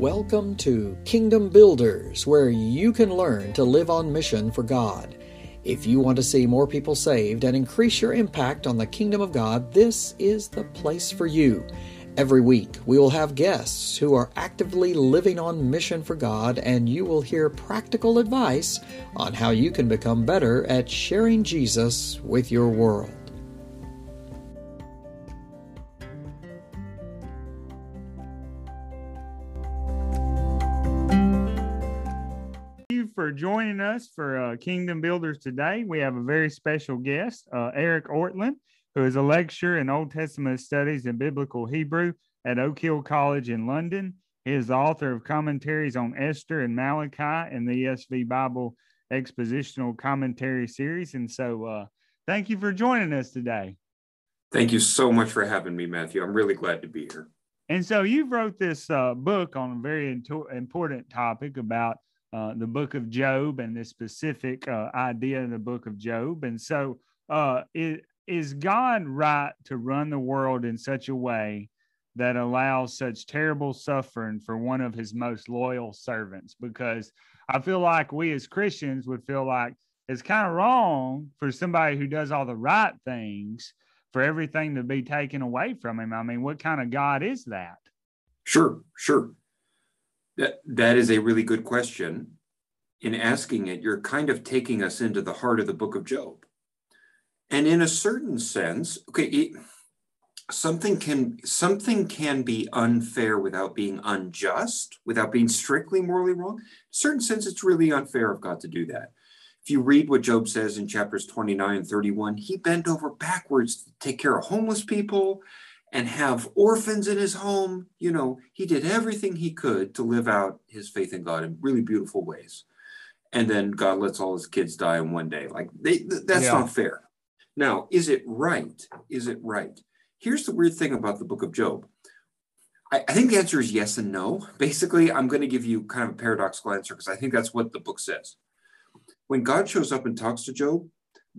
Welcome to Kingdom Builders, where you can learn to live on mission for God. If you want to see more people saved and increase your impact on the kingdom of God, this is the place for you. Every week, we will have guests who are actively living on mission for God, and you will hear practical advice on how you can become better at sharing Jesus with your world. For joining us for uh, Kingdom Builders today. We have a very special guest, uh, Eric Ortlund, who is a lecturer in Old Testament studies and biblical Hebrew at Oak Hill College in London. He is the author of commentaries on Esther and Malachi in the ESV Bible Expositional Commentary Series. And so, uh, thank you for joining us today. Thank you so much for having me, Matthew. I'm really glad to be here. And so, you wrote this uh, book on a very important topic about uh, the book of Job and this specific uh, idea in the book of Job. And so, uh, it, is God right to run the world in such a way that allows such terrible suffering for one of his most loyal servants? Because I feel like we as Christians would feel like it's kind of wrong for somebody who does all the right things for everything to be taken away from him. I mean, what kind of God is that? Sure, sure. That, that is a really good question. In asking it, you're kind of taking us into the heart of the book of Job. And in a certain sense, okay, it, something can something can be unfair without being unjust, without being strictly morally wrong. In a certain sense, it's really unfair of God to do that. If you read what Job says in chapters 29 and 31, he bent over backwards to take care of homeless people and have orphans in his home. You know, he did everything he could to live out his faith in God in really beautiful ways. And then God lets all his kids die in one day. Like they, that's yeah. not fair. Now, is it right? Is it right? Here's the weird thing about the book of Job. I, I think the answer is yes and no. Basically, I'm going to give you kind of a paradoxical answer because I think that's what the book says. When God shows up and talks to Job,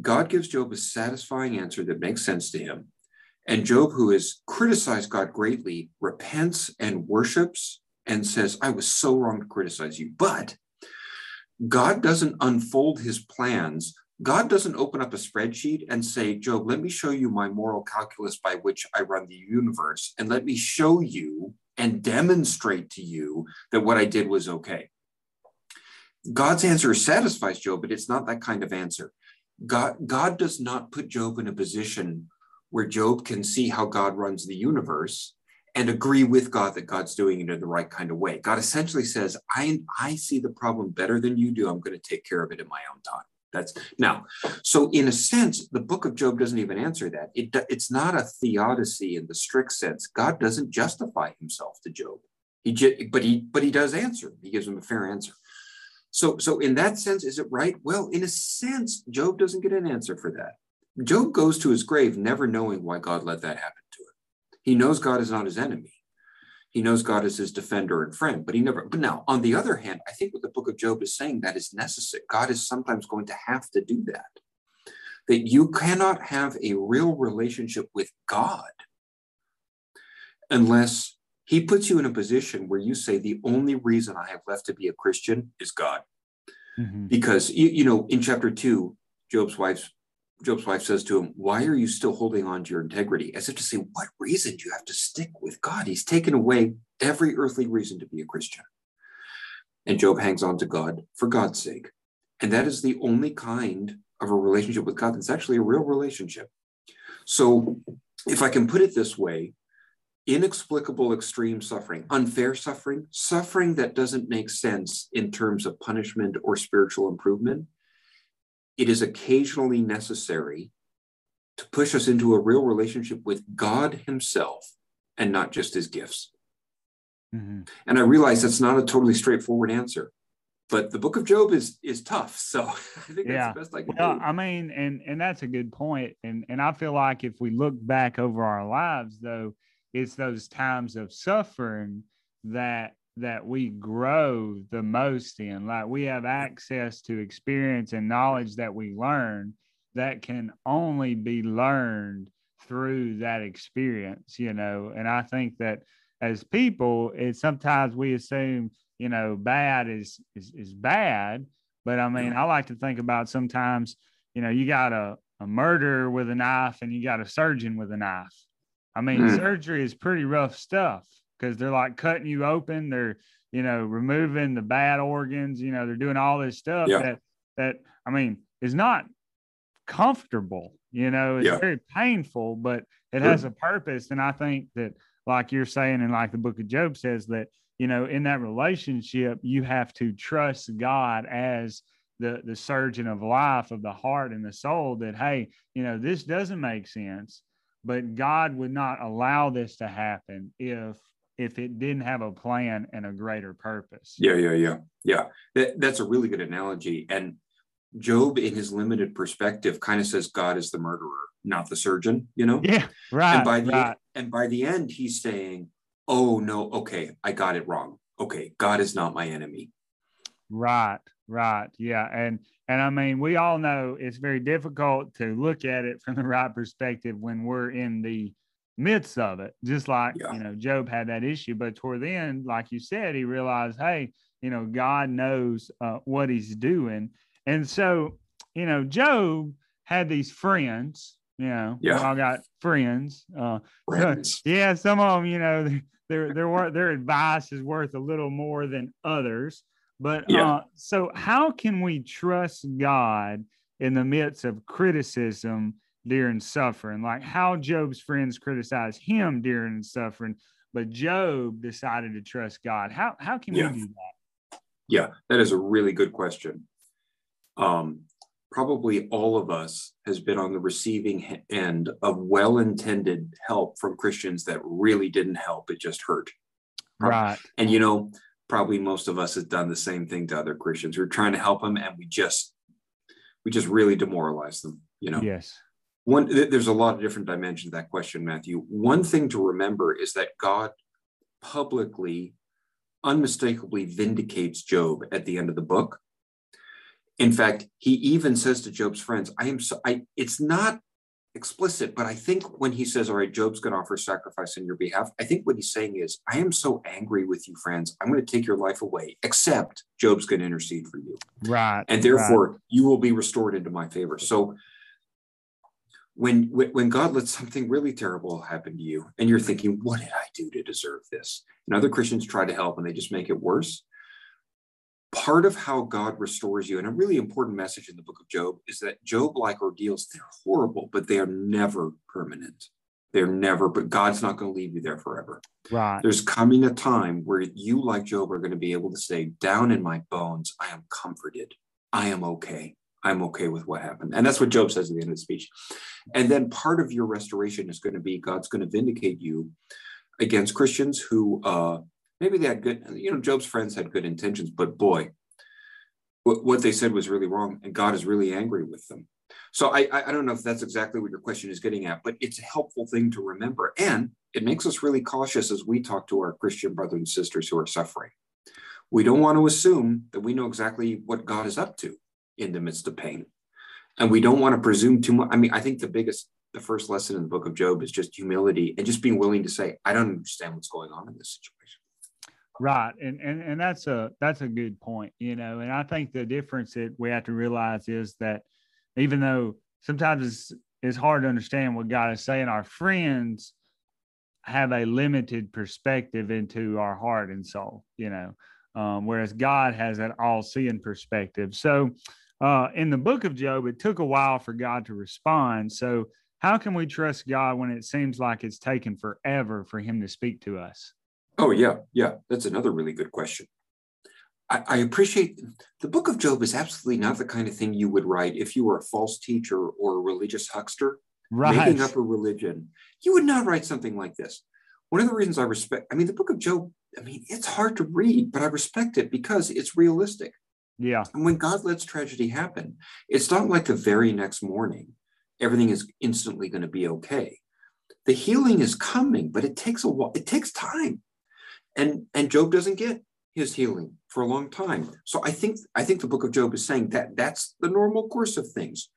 God gives Job a satisfying answer that makes sense to him and Job, who has criticized God greatly, repents and worships and says, I was so wrong to criticize you. But God doesn't unfold his plans. God doesn't open up a spreadsheet and say, Job, let me show you my moral calculus by which I run the universe, and let me show you and demonstrate to you that what I did was okay. God's answer satisfies Job, but it's not that kind of answer. God, God does not put Job in a position where Job can see how God runs the universe and agree with God that God's doing it in the right kind of way. God essentially says, I, I see the problem better than you do. I'm going to take care of it in my own time. That's now. So, in a sense, the book of Job doesn't even answer that. It, it's not a theodicy in the strict sense. God doesn't justify himself to Job. He, but he, but he does answer. He gives him a fair answer. So, so in that sense, is it right? Well, in a sense, Job doesn't get an answer for that. Job goes to his grave never knowing why God let that happen to him. He knows God is not his enemy. He knows God is his defender and friend, but he never. But now, on the other hand, I think what the book of Job is saying that is necessary. God is sometimes going to have to do that. That you cannot have a real relationship with God unless he puts you in a position where you say, the only reason I have left to be a Christian is God. Mm-hmm. Because, you, you know, in chapter two, Job's wife's Job's wife says to him, Why are you still holding on to your integrity? As if to say, What reason do you have to stick with God? He's taken away every earthly reason to be a Christian. And Job hangs on to God for God's sake. And that is the only kind of a relationship with God that's actually a real relationship. So, if I can put it this way, inexplicable extreme suffering, unfair suffering, suffering that doesn't make sense in terms of punishment or spiritual improvement it is occasionally necessary to push us into a real relationship with God Himself and not just His gifts. Mm-hmm. And I realize that's not a totally straightforward answer, but the book of Job is is tough. So I think yeah. that's the best I can well, do. I mean, and and that's a good point. And and I feel like if we look back over our lives, though, it's those times of suffering that that we grow the most in. Like we have access to experience and knowledge that we learn that can only be learned through that experience, you know. And I think that as people, it's sometimes we assume, you know, bad is is, is bad. But I mean, I like to think about sometimes, you know, you got a, a murder with a knife and you got a surgeon with a knife. I mean, mm. surgery is pretty rough stuff because they're like cutting you open. They're, you know, removing the bad organs. You know, they're doing all this stuff yeah. that that I mean is not comfortable. You know, it's yeah. very painful, but it has a purpose. And I think that, like you're saying, and like the Book of Job says, that you know, in that relationship, you have to trust God as the the surgeon of life of the heart and the soul. That hey, you know, this doesn't make sense but God would not allow this to happen if if it didn't have a plan and a greater purpose. Yeah, yeah, yeah, yeah. That, that's a really good analogy. And Job, in his limited perspective, kind of says God is the murderer, not the surgeon. You know? Yeah, right. And by the right. and by the end, he's saying, "Oh no, okay, I got it wrong. Okay, God is not my enemy." Right, right, yeah, and and I mean, we all know it's very difficult to look at it from the right perspective when we're in the midst of it. Just like, yeah. you know, Job had that issue. But toward the end, like you said, he realized, hey, you know, God knows uh, what he's doing. And so, you know, Job had these friends, you know, yeah. we all got friends. Uh, friends. So, yeah, some of them, you know, their, their, their advice is worth a little more than others. But yeah. uh, so, how can we trust God in the midst of criticism during suffering? Like how Job's friends criticized him during suffering, but Job decided to trust God. How how can yeah. we do that? Yeah, that is a really good question. Um, probably all of us has been on the receiving end of well-intended help from Christians that really didn't help; it just hurt. Right. And you know, probably most of us has done the same thing to other Christians. We're trying to help them and we just we just really demoralize them, you know. Yes. One there's a lot of different dimensions to that question, Matthew. One thing to remember is that God publicly unmistakably vindicates Job at the end of the book. In fact, he even says to Job's friends, I am so I it's not explicit, but I think when he says, All right, Job's going to offer sacrifice on your behalf, I think what he's saying is, I am so angry with you, friends. I'm going to take your life away, except Job's going to intercede for you. Right. And therefore, right. you will be restored into my favor. So, when, when God lets something really terrible happen to you, and you're thinking, What did I do to deserve this? And other Christians try to help and they just make it worse part of how God restores you, and a really important message in the book of Job is that Job like ordeals, they're horrible, but they are never permanent. They're never, but God's not going to leave you there forever. Right. There's coming a time where you, like Job, are going to be able to say, Down in my bones, I am comforted. I am okay. I'm okay with what happened. And that's what Job says at the end of the speech. And then part of your restoration is going to be God's going to vindicate you against Christians who uh, maybe they had good, you know, Job's friends had good intentions, but boy, what, what they said was really wrong, and God is really angry with them. So I, I don't know if that's exactly what your question is getting at, but it's a helpful thing to remember. And it makes us really cautious as we talk to our Christian brothers and sisters who are suffering. We don't want to assume that we know exactly what God is up to in the midst of pain. And we don't want to presume too much. I mean, I think the biggest, the first lesson in the book of Job is just humility and just being willing to say, I don't understand what's going on in this situation. Right. And, and and that's a that's a good point, you know. And I think the difference that we have to realize is that even though sometimes it's it's hard to understand what God is saying, our friends have a limited perspective into our heart and soul, you know, um, whereas God has an all seeing perspective. So uh, in the book of Job, it took a while for God to respond. So, how can we trust God when it seems like it's taken forever for him to speak to us? Oh, yeah, yeah. That's another really good question. I, I, appreciate the book of Job is absolutely not the kind of thing you would write if you were a false teacher or a religious huckster right. making up a religion. You would not write something like this. One of the reasons I respect, I mean, the book of Job, I mean, it's hard to read, but I respect it because it's realistic. Yeah. And when God lets tragedy happen, it's not like the very next morning, everything is instantly going to be okay. The healing is coming, but it takes a while, it takes time and and job doesn't get his healing for a long time so i think i think the book of job is saying that that's the normal course of things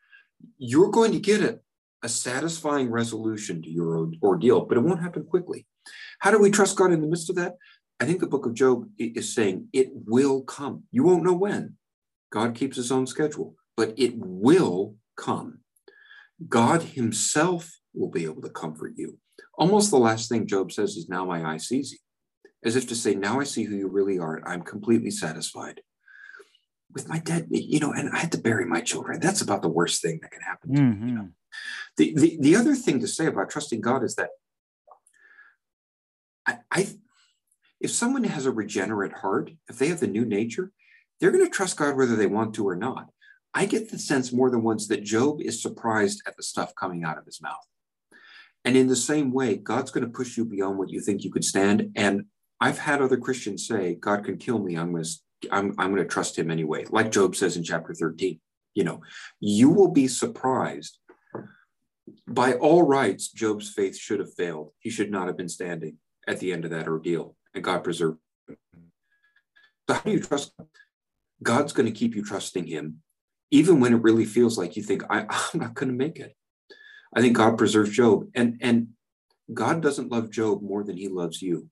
you're going to get a, a satisfying resolution to your ordeal but it won't happen quickly How do we trust God in the midst of that? I think the book of Job is saying it will come. You won't know when. God keeps his own schedule, but it will come. God himself will be able to comfort you. Almost the last thing Job says is, Now my eye sees you, as if to say, Now I see who you really are, I'm completely satisfied. With my dead, you know, and I had to bury my children. That's about the worst thing that can happen. Mm-hmm. Me, you know? the, the, the other thing to say about trusting God is that I, I if someone has a regenerate heart, if they have the new nature, they're going to trust God whether they want to or not. I get the sense more than once that Job is surprised at the stuff coming out of his mouth. And in the same way, God's going to push you beyond what you think you could stand. And I've had other Christians say, God can kill me. I'm going to, I'm, I'm going to trust him anyway. Like Job says in chapter 13, you know, you will be surprised. By all rights, Job's faith should have failed. He should not have been standing at the end of that ordeal, God preserved him. So how do you trust God? God's going to keep you trusting him, even when it really feels like you think, I, am not going to make it. I think God preserves Job. And, and God doesn't love Job more than he loves you.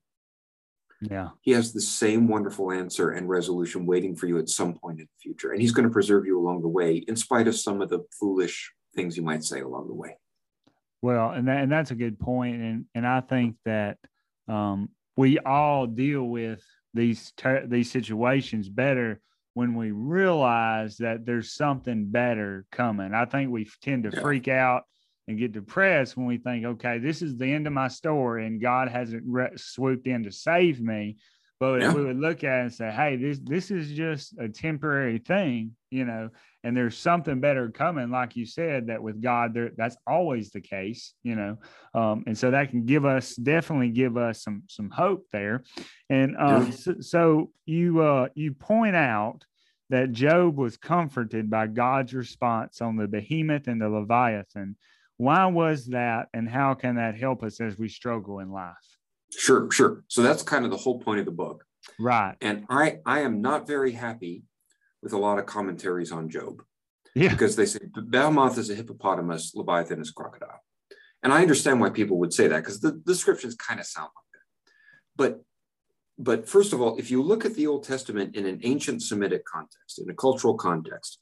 Yeah. He has the same wonderful answer and resolution waiting for you at some point in the future. And he's going to preserve you along the way, in spite of some of the foolish things you might say along the way. Well, and that, and that's a good point. And, and I think that um, we all deal with these, ter- these situations better when we realize that there's something better coming. I think we tend to yeah. freak out and get depressed when we think, okay, this is the end of my story and God hasn't re- swooped in to save me. But yeah. we would look at it and say, hey, this this is just a temporary thing, you know, and there's something better coming, like you said, that with God, there that's always the case, you know, um, and so that can give us definitely give us some some hope there. And uh, yeah. so, so, you uh, you point out that Job was comforted by God's response on the behemoth and the leviathan. Why was that, and how can that help us as we struggle in life? Sure, sure. So that's kind of the whole point of the book. Right. And I I am not very happy with a lot of commentaries on Job. Yeah. Because they say Behemoth is a hippopotamus, Leviathan is crocodile. And I understand why people would say that because the, the descriptions kind of sound like that. But but first of all, if you look at the Old Testament in an ancient Semitic context, in a cultural context,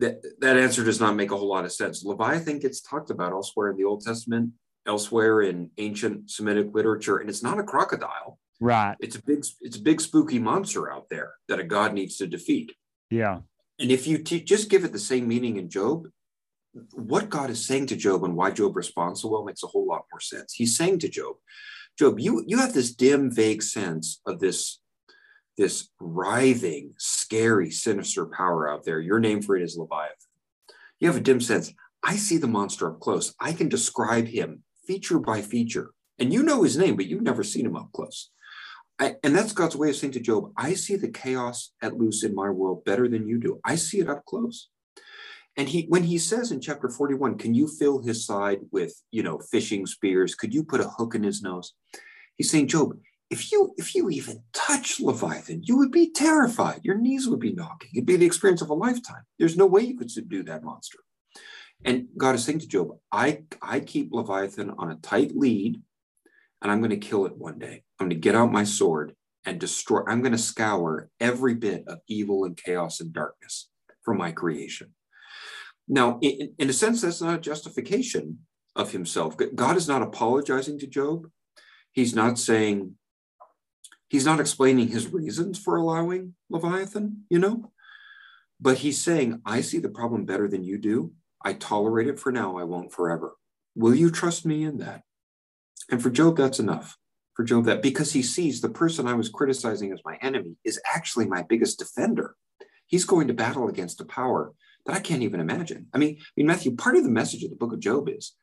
that, that answer does not make a whole lot of sense. Leviathan gets talked about elsewhere in the Old Testament, elsewhere in ancient Semitic literature, and it's not a crocodile. Right. It's a big, it's a big spooky monster out there that a god needs to defeat. Yeah. And if you just give it the same meaning in Job, what God is saying to Job and why Job responds so well makes a whole lot more sense. He's saying to Job, Job, you, you have this dim, vague sense of this, this writhing, scary, sinister power out there. Your name for it is Leviathan. You have a dim sense. I see the monster up close. I can describe him feature by feature. And you know his name, but you've never seen him up close. I, and that's God's way of saying to Job, I see the chaos at loose in my world better than you do. I see it up close. And he, when he says in chapter 41, can you fill his side with, you know, fishing spears? Could you put a hook in his nose? He's saying, Job, if you if you even touch Leviathan, you would be terrified. Your knees would be knocking. It'd be the experience of a lifetime. There's no way you could subdue that monster. And God is saying to Job, I, I keep Leviathan on a tight lead and I'm going to kill it one day. I'm going to get out my sword and destroy, I'm going to scour every bit of evil and chaos and darkness from my creation. Now, in, in a sense, that's not a justification of himself. God is not apologizing to Job. He's not saying, he's not explaining his reasons for allowing Leviathan, you know? But he's saying, I see the problem better than you do. I tolerate it for now, I won't forever. Will you trust me in that? And for Job, that's enough. For Job, that because he sees the person I was criticizing as my enemy is actually my biggest defender. He's going to battle against a power that I can't even imagine. I mean, I mean, Matthew, part of the message of the book of Job is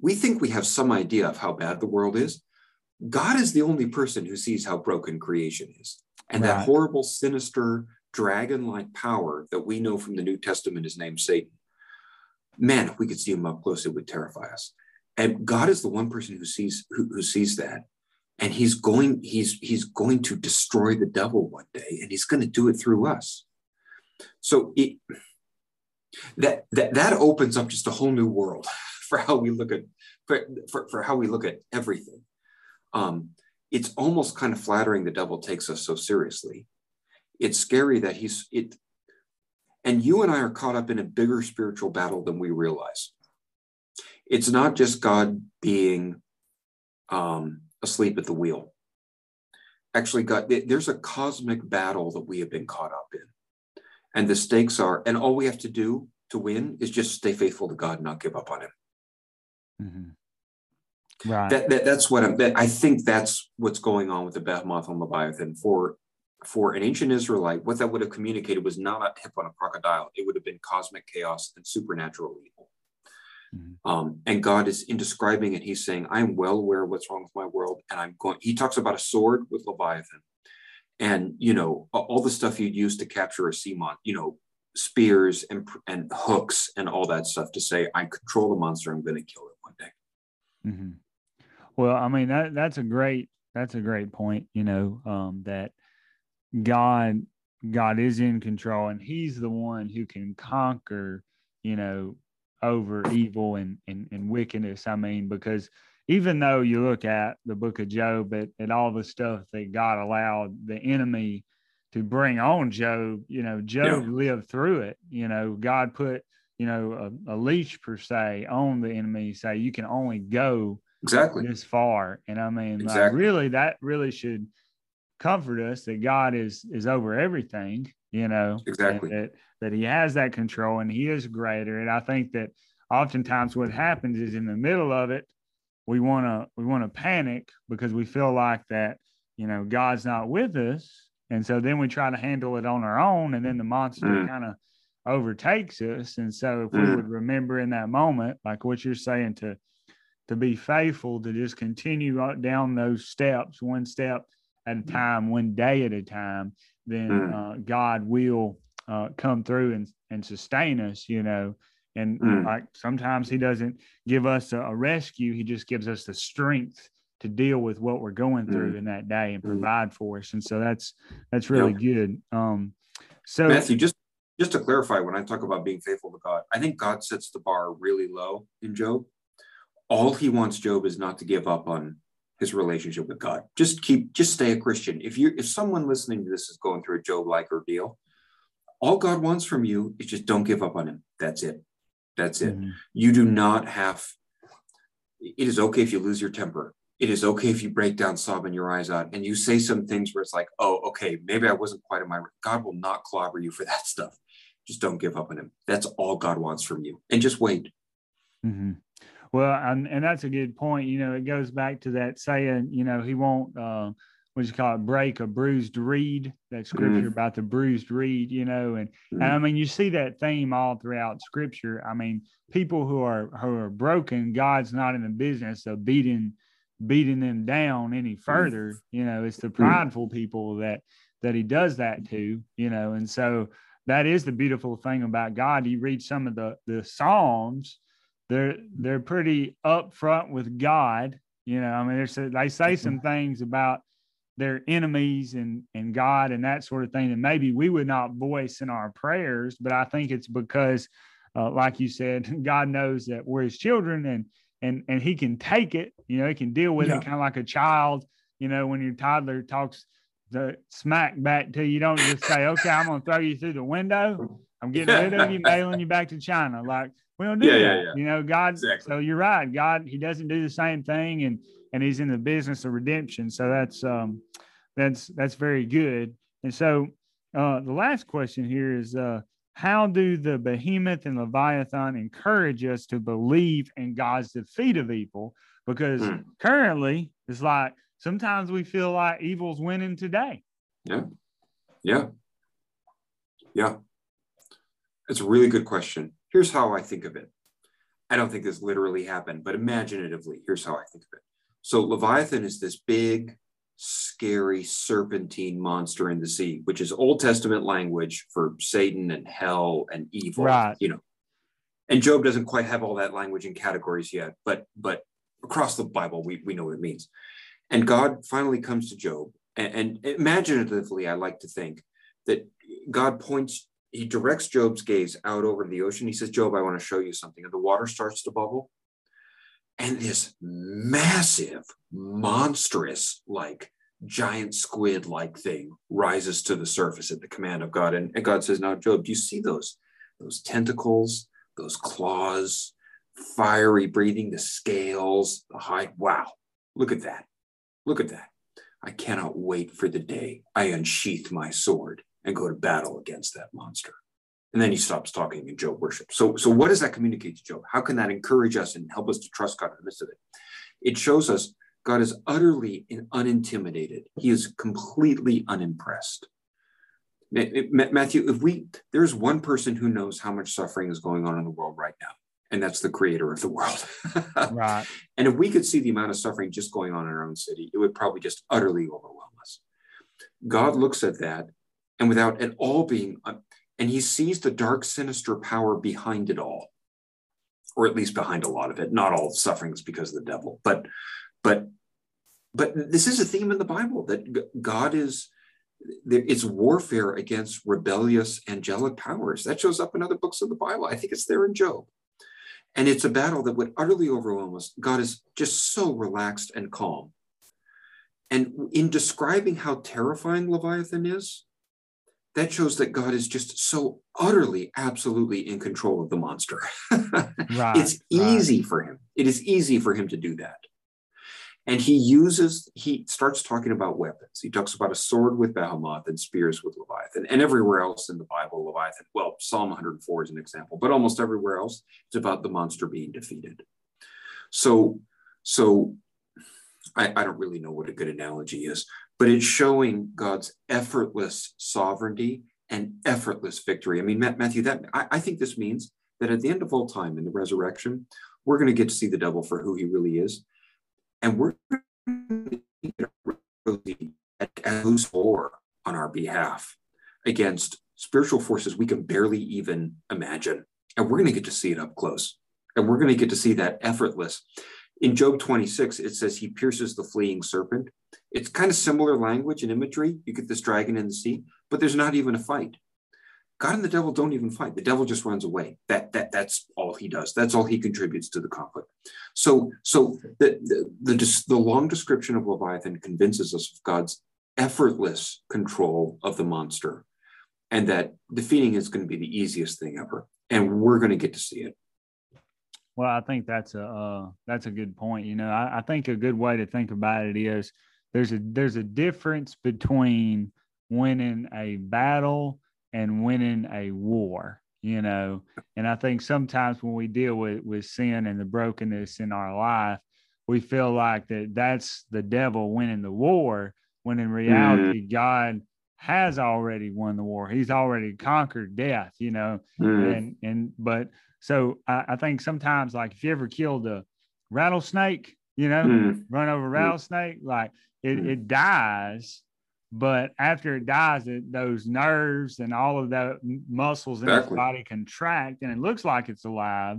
we think we have some idea of how bad the world is. God is the only person who sees how broken creation is. And right. that horrible, sinister, dragon like power that we know from the New Testament is named Satan. Man, if we could see him up close, it would terrify us. And god is the one person who sees who, who sees that. And he's going he's he's going to destroy the devil one day and he's going to do it through us. So it, that that that opens up just a whole new world for how we look at for, for, for how we look at everything. Um, it's almost kind of flattering the devil takes us so seriously. It's scary that he's it, and you and I are caught up in a bigger spiritual battle than we realize. It's not just God being um, asleep at the wheel. Actually, God, there's a cosmic battle that we have been caught up in. And the stakes are, and all we have to do to win is just stay faithful to God and not give up on Him. Mm-hmm. Right. That, that, that's what I'm, that, I think that's what's going on with the Behemoth and Leviathan. For for an ancient Israelite, what that would have communicated was not a hip on a crocodile. It would have been cosmic chaos and supernatural evil. Mm-hmm. Um, and God is in describing it, he's saying, I'm well aware of what's wrong with my world. And I'm going, he talks about a sword with Leviathan and, you know, all the stuff you'd use to capture a sea monster, you know, spears and, and hooks and all that stuff to say, I control the monster. I'm going to kill it one day. Mm-hmm. Well, I mean, that, that's a great, that's a great point, you know, um, that God, God is in control and he's the one who can conquer, you know, over evil and, and, and wickedness. I mean, because even though you look at the book of Job at, at all the stuff that God allowed the enemy to bring on Job, you know, Job yeah. lived through it. You know, God put, you know, a, a, leash per se on the enemy, say you can only go exactly this far. And I mean, exactly. like, really, that really should comfort us that God is is over everything, you know, exactly that that He has that control and He is greater. And I think that oftentimes what happens is in the middle of it, we want to we want to panic because we feel like that you know God's not with us, and so then we try to handle it on our own, and then the monster mm. kind of overtakes us. And so if mm. we would remember in that moment, like what you're saying, to to be faithful, to just continue down those steps, one step at a time, one day at a time, then mm. uh, God will uh, come through and, and sustain us, you know. And mm. like sometimes He doesn't give us a, a, rescue, He just gives us the strength to deal with what we're going through mm. in that day and mm. provide for us. And so that's that's really yep. good. Um, so Matthew, just just to clarify, when I talk about being faithful to God, I think God sets the bar really low in Job. All He wants Job is not to give up on his relationship with God. Just keep, just stay a Christian. If you, if someone listening to this is going through a Job-like ordeal, all God wants from you is just don't give up on him. That's it. That's it. Mm-hmm. You do not have. It is okay if you lose your temper. It is okay if you break down, sobbing your eyes out, and you say some things where it's like, "Oh, okay, maybe I wasn't quite in my." God will not clobber you for that stuff. Just don't give up on him. That's all God wants from you, and just wait. Mm-hmm. Well, and, and that's a good point. You know, it goes back to that saying, you know, he won't, uh, what do you call it, break a bruised reed, that scripture mm. about the bruised reed, you know, and, mm. and I mean, you see that theme all throughout scripture. I mean, people who are, who are broken, God's not in the business of beating, beating them down any mm. further. Mm. You know, it's the prideful people that, that he does that to, you know, and so that is the beautiful thing about God. You read some of the, the Psalms, they're they're pretty upfront with God. You know, I mean, there's they say some things about their enemies and and God and that sort of thing that maybe we would not voice in our prayers, but I think it's because, uh, like you said, God knows that we're His children and and and He can take it. You know, He can deal with yeah. it kind of like a child. You know, when your toddler talks the smack back to you, you don't just say, "Okay, I'm going to throw you through the window. I'm getting rid of you, mailing you back to China." Like we don't do yeah, that. Yeah, yeah. You know, God. Exactly. So you're right. God, He doesn't do the same thing, and and He's in the business of redemption. So that's um, that's that's very good. And so uh, the last question here is, uh, how do the behemoth and leviathan encourage us to believe in God's defeat of evil? Because mm. currently, it's like sometimes we feel like evil's winning today. Yeah. Yeah. Yeah. It's a really good question. Here's how I think of it. I don't think this literally happened, but imaginatively, here's how I think of it. So Leviathan is this big, scary serpentine monster in the sea, which is Old Testament language for Satan and hell and evil. Right. You know, and Job doesn't quite have all that language in categories yet, but but across the Bible, we, we know what it means. And God finally comes to Job, and, and imaginatively, I like to think that God points he directs Job's gaze out over the ocean. He says, Job, I want to show you something. And the water starts to bubble. and this massive, monstrous, like giant squid like thing rises to the surface at the command of God. And, and God says, Now, Job, do you see those, those tentacles, those claws, fiery breathing, the scales, the hide? Wow, look at that. Look at that. I cannot wait for the day I unsheath my sword and go to battle against that monster. And then he stops talking and Job worships. So, so what does that communicate to Job? How can that encourage us and help us to trust God in the midst of it? It shows us God is utterly unintimidated. He is completely unimpressed. Matthew, if we there's one person who knows how much suffering is going on in the world right now, and that's the creator of the world. right. And if we could see the amount of suffering just going on in our own city, it would probably just utterly overwhelm us. God looks at that and without at all being, uh, and he sees the dark, sinister power behind it all, or at least behind a lot of it. Not all sufferings because of the devil, but, but, but this is a theme in the Bible that God is, it's warfare against rebellious angelic powers. That shows up in other books of the Bible. I think it's there in Job. And it's a battle that would utterly overwhelm us. God is just so relaxed and calm. And in describing how terrifying Leviathan is, that shows that God is just so utterly, absolutely in control of the monster. right, it's easy right. for him. It is easy for him to do that. And he uses, he starts talking about weapons. He talks about a sword with Behemoth and spears with Leviathan. And everywhere else in the Bible, Leviathan, well, Psalm 104 is an example, but almost everywhere else, it's about the monster being defeated. So, so I, I don't really know what a good analogy is, but it's showing God's effortless sovereignty and effortless victory. I mean, Matthew, that I, I think this means that at the end of all time in the resurrection, we're going to get to see the devil for who he really is and we're going to at who's war on our behalf against spiritual forces we can barely even imagine. And we're going to get to see it up close. And we're going to get to see that effortless. In Job 26, it says he pierces the fleeing serpent. It's kind of similar language and imagery. You get this dragon in the sea, but there's not even a fight. God and the devil don't even fight. The devil just runs away. That that that's all he does. That's all he contributes to the conflict. So so the the the, the long description of Leviathan convinces us of God's effortless control of the monster, and that defeating is going to be the easiest thing ever, and we're going to get to see it. Well, I think that's a uh, that's a good point. You know, I, I think a good way to think about it is there's a there's a difference between winning a battle and winning a war you know and i think sometimes when we deal with with sin and the brokenness in our life we feel like that that's the devil winning the war when in reality mm. god has already won the war he's already conquered death you know mm. and and but so I, I, think sometimes like if you ever killed a rattlesnake you know mm. run over a rattlesnake like it, mm. it dies but after it dies, it, those nerves and all of the muscles in exactly. its body contract, and it looks like it's alive,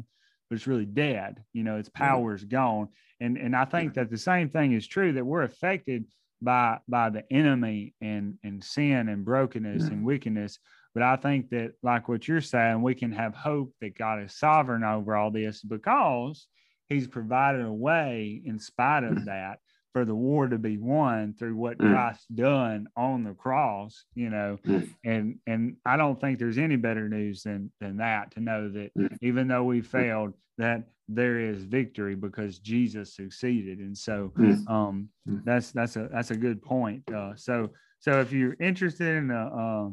but it's really dead. You know, its hmm. power is gone. And and I think that the same thing is true that we're affected by by the enemy and and sin and brokenness hmm. and wickedness. But I think that, like what you're saying, we can have hope that God is sovereign over all this because He's provided a way in spite of hmm. that for the war to be won through what mm. Christ done on the cross, you know, mm. and and I don't think there's any better news than than that to know that mm. even though we failed, that there is victory because Jesus succeeded, and so mm. um, mm. that's that's a that's a good point. Uh, so so if you're interested in a, a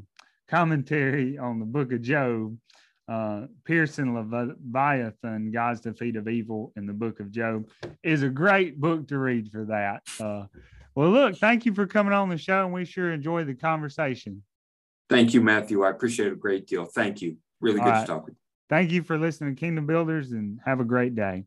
commentary on the Book of Job, uh, Piercing Leviathan, God's Defeat of Evil in the book of Job is a great book to read for that. Uh, well, look, thank you for coming on the show, and we sure enjoyed the conversation. Thank you, Matthew. I appreciate it a great deal. Thank you. Really good right. to talk with you. Thank you for listening to Kingdom Builders, and have a great day.